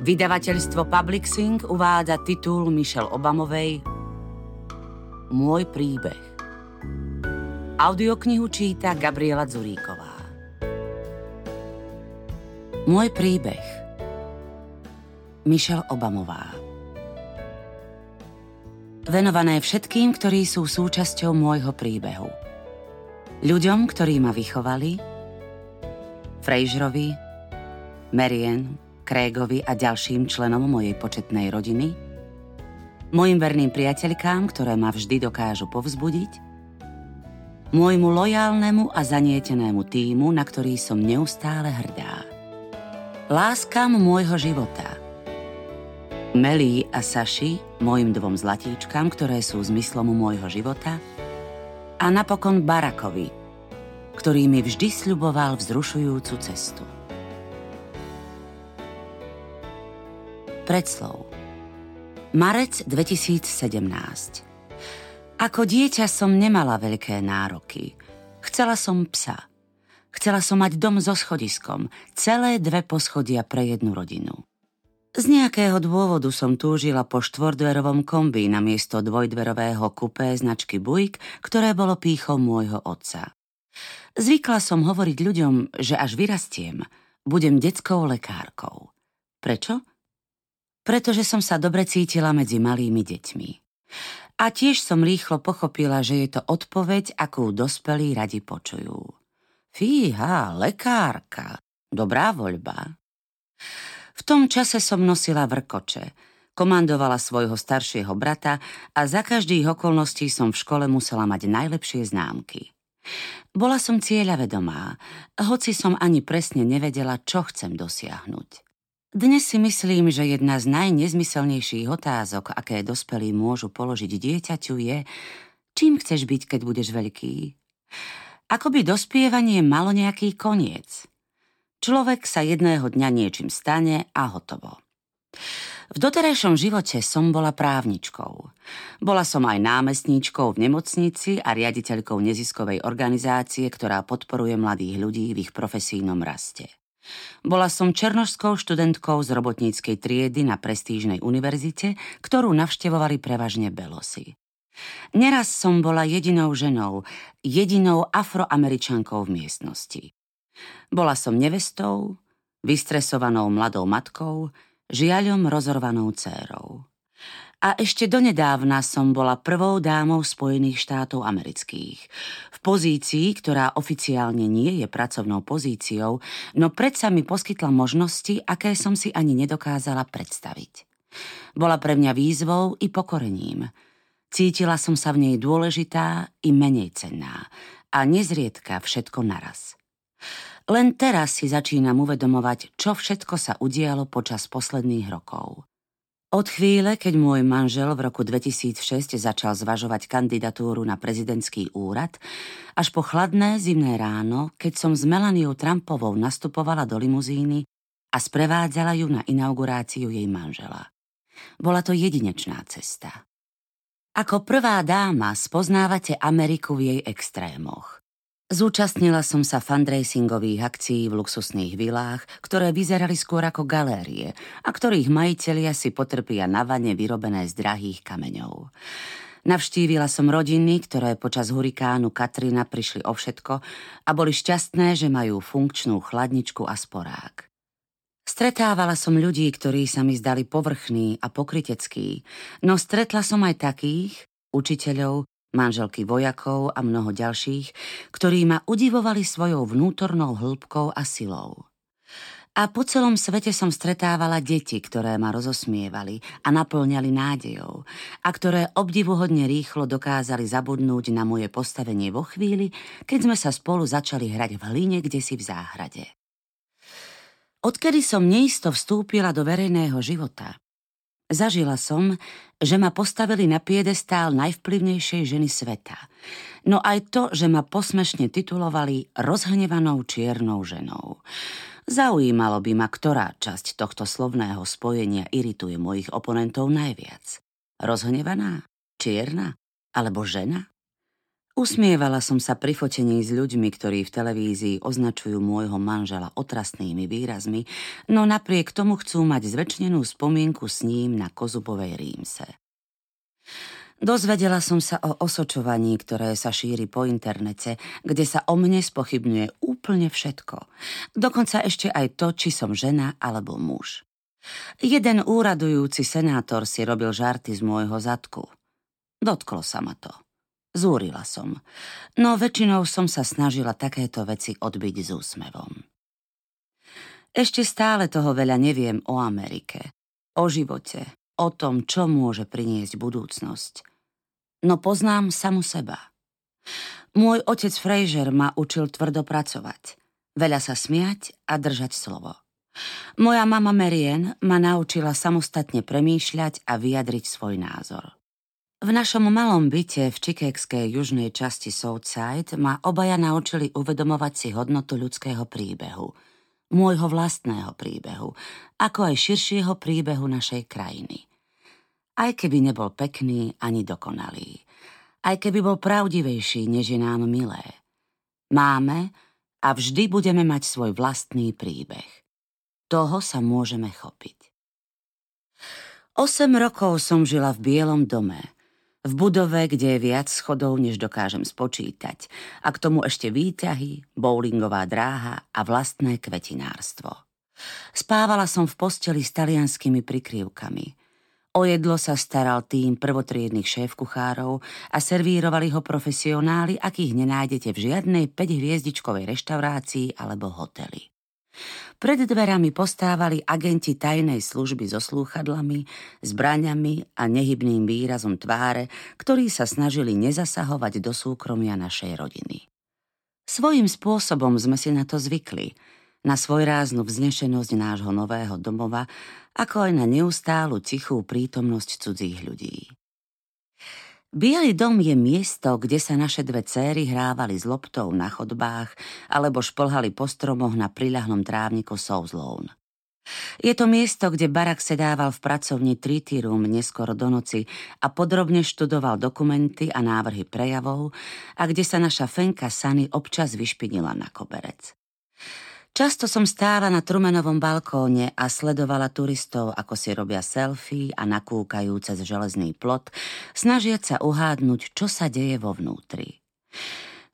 Vydavateľstvo Publixing uvádza titul Michelle Obamovej Môj príbeh. Audioknihu číta Gabriela Zuríková. Môj príbeh. Michelle Obamová. Venované všetkým, ktorí sú súčasťou môjho príbehu. Ľuďom, ktorí ma vychovali, Frejžrovi, Marian, Krégovi a ďalším členom mojej početnej rodiny, mojim verným priateľkám, ktoré ma vždy dokážu povzbudiť, môjmu lojálnemu a zanietenému týmu, na ktorý som neustále hrdá. Láskam môjho života. Melí a Saši, mojim dvom zlatíčkam, ktoré sú zmyslom môjho života, a napokon Barakovi, ktorý mi vždy sľuboval vzrušujúcu cestu. Predslov Marec 2017 Ako dieťa som nemala veľké nároky. Chcela som psa. Chcela som mať dom so schodiskom, celé dve poschodia pre jednu rodinu. Z nejakého dôvodu som túžila po štvordverovom kombi na miesto dvojdverového kupé značky Buick, ktoré bolo pýchom môjho otca. Zvykla som hovoriť ľuďom, že až vyrastiem, budem detskou lekárkou. Prečo? Pretože som sa dobre cítila medzi malými deťmi. A tiež som rýchlo pochopila, že je to odpoveď, akú dospelí radi počujú. Fíha, lekárka, dobrá voľba. V tom čase som nosila vrkoče, komandovala svojho staršieho brata a za každých okolností som v škole musela mať najlepšie známky. Bola som cieľavedomá, hoci som ani presne nevedela, čo chcem dosiahnuť. Dnes si myslím, že jedna z najnezmyselnejších otázok, aké dospelí môžu položiť dieťaťu je, čím chceš byť, keď budeš veľký? Ako by dospievanie malo nejaký koniec. Človek sa jedného dňa niečím stane a hotovo. V doterajšom živote som bola právničkou. Bola som aj námestníčkou v nemocnici a riaditeľkou neziskovej organizácie, ktorá podporuje mladých ľudí v ich profesijnom raste. Bola som černožskou študentkou z robotníckej triedy na prestížnej univerzite, ktorú navštevovali prevažne belosy. Neraz som bola jedinou ženou, jedinou afroameričankou v miestnosti. Bola som nevestou, vystresovanou mladou matkou, žiaľom rozorvanou dcérou. A ešte donedávna som bola prvou dámou Spojených štátov amerických. V pozícii, ktorá oficiálne nie je pracovnou pozíciou, no predsa mi poskytla možnosti, aké som si ani nedokázala predstaviť. Bola pre mňa výzvou i pokorením. Cítila som sa v nej dôležitá i menej cenná a nezriedka všetko naraz. Len teraz si začínam uvedomovať, čo všetko sa udialo počas posledných rokov. Od chvíle, keď môj manžel v roku 2006 začal zvažovať kandidatúru na prezidentský úrad, až po chladné zimné ráno, keď som s Melaniou Trumpovou nastupovala do limuzíny a sprevádzala ju na inauguráciu jej manžela. Bola to jedinečná cesta. Ako prvá dáma spoznávate Ameriku v jej extrémoch. Zúčastnila som sa fundraisingových akcií v luxusných vilách, ktoré vyzerali skôr ako galérie a ktorých majitelia si potrpia na vane vyrobené z drahých kameňov. Navštívila som rodiny, ktoré počas hurikánu Katrina prišli o všetko a boli šťastné, že majú funkčnú chladničku a sporák. Stretávala som ľudí, ktorí sa mi zdali povrchní a pokryteckí, no stretla som aj takých, učiteľov, manželky vojakov a mnoho ďalších, ktorí ma udivovali svojou vnútornou hĺbkou a silou. A po celom svete som stretávala deti, ktoré ma rozosmievali a naplňali nádejou a ktoré obdivuhodne rýchlo dokázali zabudnúť na moje postavenie vo chvíli, keď sme sa spolu začali hrať v hline kde si v záhrade. Odkedy som neisto vstúpila do verejného života, Zažila som, že ma postavili na piedestál najvplyvnejšej ženy sveta. No aj to, že ma posmešne titulovali rozhnevanou čiernou ženou. Zaujímalo by ma, ktorá časť tohto slovného spojenia irituje mojich oponentov najviac. Rozhnevaná? Čierna? Alebo žena? Usmievala som sa pri fotení s ľuďmi, ktorí v televízii označujú môjho manžela otrasnými výrazmi, no napriek tomu chcú mať zväčšnenú spomienku s ním na Kozubovej rímse. Dozvedela som sa o osočovaní, ktoré sa šíri po internete, kde sa o mne spochybňuje úplne všetko. Dokonca ešte aj to, či som žena alebo muž. Jeden úradujúci senátor si robil žarty z môjho zadku. Dotklo sa ma to. Zúrila som. No väčšinou som sa snažila takéto veci odbiť s úsmevom. Ešte stále toho veľa neviem o Amerike, o živote, o tom, čo môže priniesť budúcnosť no poznám samu seba. Môj otec Fraser ma učil tvrdo pracovať, veľa sa smiať a držať slovo. Moja mama Marian ma naučila samostatne premýšľať a vyjadriť svoj názor. V našom malom byte v čikekskej južnej časti Southside ma obaja naučili uvedomovať si hodnotu ľudského príbehu, môjho vlastného príbehu, ako aj širšieho príbehu našej krajiny aj keby nebol pekný ani dokonalý, aj keby bol pravdivejší, než je nám milé. Máme a vždy budeme mať svoj vlastný príbeh. Toho sa môžeme chopiť. Osem rokov som žila v Bielom dome, v budove, kde je viac schodov, než dokážem spočítať, a k tomu ešte výťahy, bowlingová dráha a vlastné kvetinárstvo. Spávala som v posteli s talianskými prikryvkami. O jedlo sa staral tým prvotriednych šéf-kuchárov a servírovali ho profesionáli, akých nenájdete v žiadnej 5-hviezdičkovej reštaurácii alebo hoteli. Pred dverami postávali agenti tajnej služby so slúchadlami, zbraňami a nehybným výrazom tváre, ktorí sa snažili nezasahovať do súkromia našej rodiny. Svojím spôsobom sme si na to zvykli – na svojráznu vznešenosť nášho nového domova, ako aj na neustálu tichú prítomnosť cudzích ľudí. Bielý dom je miesto, kde sa naše dve céry hrávali s loptou na chodbách alebo šplhali po stromoch na priľahlom trávniku South Lawn. Je to miesto, kde Barak sedával v pracovni Treaty Room neskoro do noci a podrobne študoval dokumenty a návrhy prejavov a kde sa naša Fenka Sany občas vyšpinila na koberec. Často som stála na Trumenovom balkóne a sledovala turistov, ako si robia selfie a nakúkajú cez železný plot, snažiať sa uhádnuť, čo sa deje vo vnútri.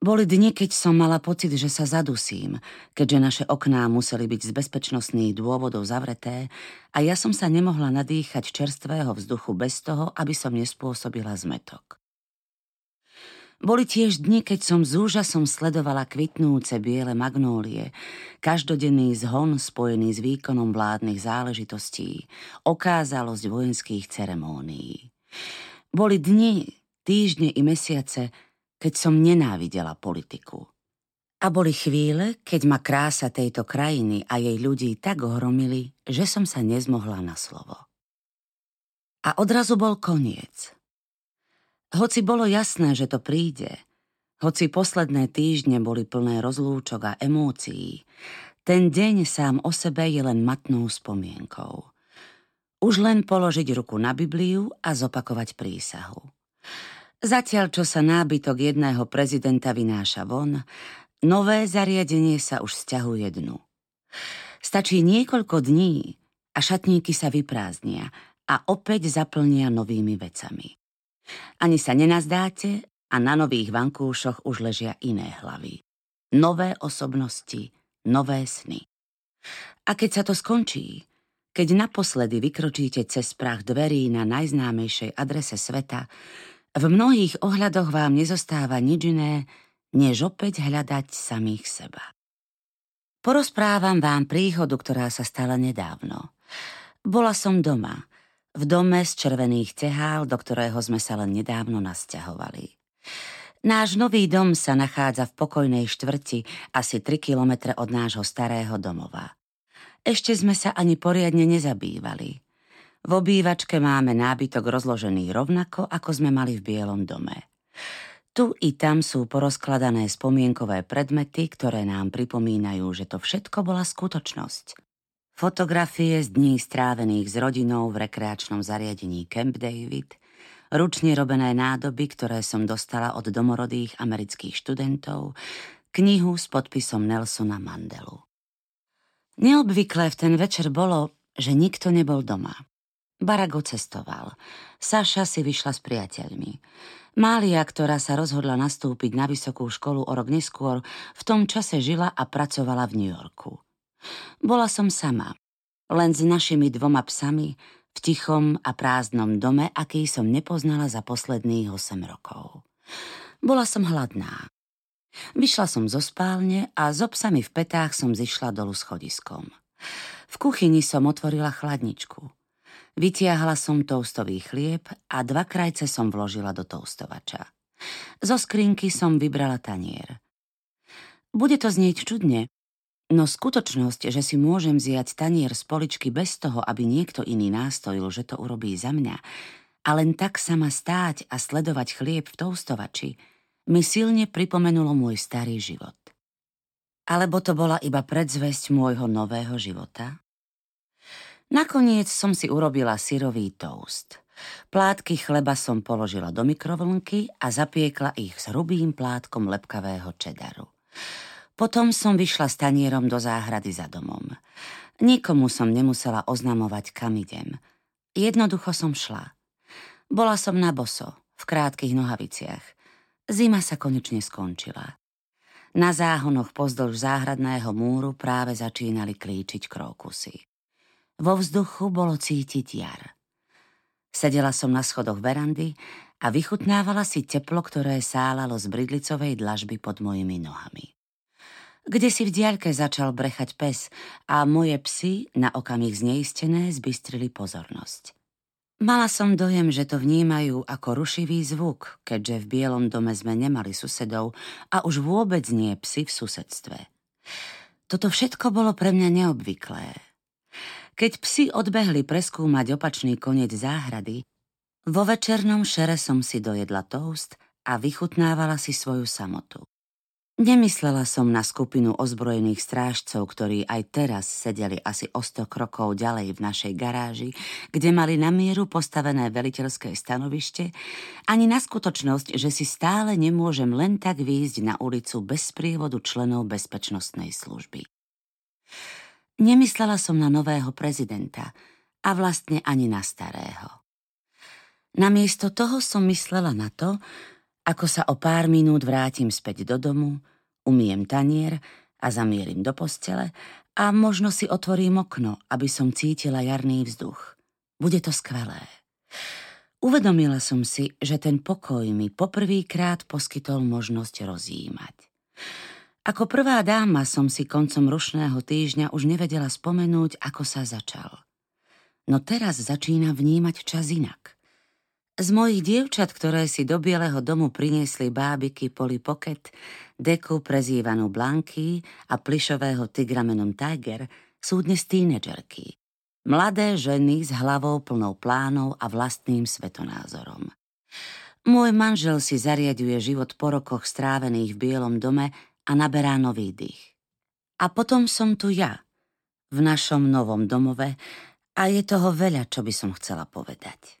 Boli dni, keď som mala pocit, že sa zadusím, keďže naše okná museli byť z bezpečnostných dôvodov zavreté a ja som sa nemohla nadýchať čerstvého vzduchu bez toho, aby som nespôsobila zmetok. Boli tiež dni, keď som s úžasom sledovala kvitnúce biele magnólie, každodenný zhon spojený s výkonom vládnych záležitostí, okázalosť vojenských ceremónií. Boli dni, týždne i mesiace, keď som nenávidela politiku. A boli chvíle, keď ma krása tejto krajiny a jej ľudí tak ohromili, že som sa nezmohla na slovo. A odrazu bol koniec – hoci bolo jasné, že to príde, hoci posledné týždne boli plné rozlúčok a emócií, ten deň sám o sebe je len matnou spomienkou. Už len položiť ruku na Bibliu a zopakovať prísahu. Zatiaľ, čo sa nábytok jedného prezidenta vynáša von, nové zariadenie sa už stiahuje dnu. Stačí niekoľko dní a šatníky sa vyprázdnia a opäť zaplnia novými vecami. Ani sa nenazdáte a na nových vankúšoch už ležia iné hlavy. Nové osobnosti, nové sny. A keď sa to skončí, keď naposledy vykročíte cez prach dverí na najznámejšej adrese sveta, v mnohých ohľadoch vám nezostáva nič iné, než opäť hľadať samých seba. Porozprávam vám príhodu, ktorá sa stala nedávno. Bola som doma – v dome z červených tehál, do ktorého sme sa len nedávno nasťahovali. Náš nový dom sa nachádza v pokojnej štvrti asi 3 kilometre od nášho starého domova. Ešte sme sa ani poriadne nezabývali. V obývačke máme nábytok rozložený rovnako, ako sme mali v Bielom dome. Tu i tam sú porozkladané spomienkové predmety, ktoré nám pripomínajú, že to všetko bola skutočnosť. Fotografie z dní strávených s rodinou v rekreačnom zariadení Camp David, ručne robené nádoby, ktoré som dostala od domorodých amerických študentov, knihu s podpisom Nelsona Mandelu. Neobvyklé v ten večer bolo, že nikto nebol doma. Barago cestoval. Saša si vyšla s priateľmi. Mália, ktorá sa rozhodla nastúpiť na vysokú školu o rok neskôr, v tom čase žila a pracovala v New Yorku. Bola som sama, len s našimi dvoma psami, v tichom a prázdnom dome, aký som nepoznala za posledných 8 rokov. Bola som hladná. Vyšla som zo spálne a so psami v petách som zišla dolu schodiskom. V kuchyni som otvorila chladničku. Vytiahla som toustový chlieb a dva krajce som vložila do toustovača. Zo skrinky som vybrala tanier. Bude to znieť čudne, no skutočnosť, že si môžem zjať tanier z poličky bez toho, aby niekto iný nástojil, že to urobí za mňa, a len tak sama stáť a sledovať chlieb v toustovači, mi silne pripomenulo môj starý život. Alebo to bola iba predzvesť môjho nového života? Nakoniec som si urobila syrový toast. Plátky chleba som položila do mikrovlnky a zapiekla ich s hrubým plátkom lepkavého čedaru. Potom som vyšla s tanierom do záhrady za domom. Nikomu som nemusela oznamovať, kam idem. Jednoducho som šla. Bola som na boso, v krátkých nohaviciach. Zima sa konečne skončila. Na záhonoch pozdĺž záhradného múru práve začínali klíčiť krókusy. Vo vzduchu bolo cítiť jar. Sedela som na schodoch verandy a vychutnávala si teplo, ktoré sálalo z bridlicovej dlažby pod mojimi nohami. Kde si v diaľke začal brechať pes a moje psy, na okamih zneistené, zbystrili pozornosť. Mala som dojem, že to vnímajú ako rušivý zvuk, keďže v Bielom dome sme nemali susedov a už vôbec nie psy v susedstve. Toto všetko bolo pre mňa neobvyklé. Keď psi odbehli preskúmať opačný koniec záhrady, vo večernom šere som si dojedla toast a vychutnávala si svoju samotu. Nemyslela som na skupinu ozbrojených strážcov, ktorí aj teraz sedeli asi o sto krokov ďalej v našej garáži, kde mali na mieru postavené veliteľské stanovište, ani na skutočnosť, že si stále nemôžem len tak výjsť na ulicu bez prievodu členov bezpečnostnej služby. Nemyslela som na nového prezidenta a vlastne ani na starého. Namiesto toho som myslela na to, ako sa o pár minút vrátim späť do domu, umiem tanier a zamierim do postele a možno si otvorím okno, aby som cítila jarný vzduch. Bude to skvelé. Uvedomila som si, že ten pokoj mi poprvýkrát poskytol možnosť rozjímať. Ako prvá dáma som si koncom rušného týždňa už nevedela spomenúť, ako sa začal. No teraz začína vnímať čas inak. Z mojich dievčat, ktoré si do Bieleho domu priniesli bábiky Polly Pocket, deku prezývanú Blanky a plišového tigra menom Tiger, sú dnes tínedžerky. Mladé ženy s hlavou plnou plánov a vlastným svetonázorom. Môj manžel si zariaduje život po rokoch strávených v Bielom dome a naberá nový dých. A potom som tu ja, v našom novom domove a je toho veľa, čo by som chcela povedať.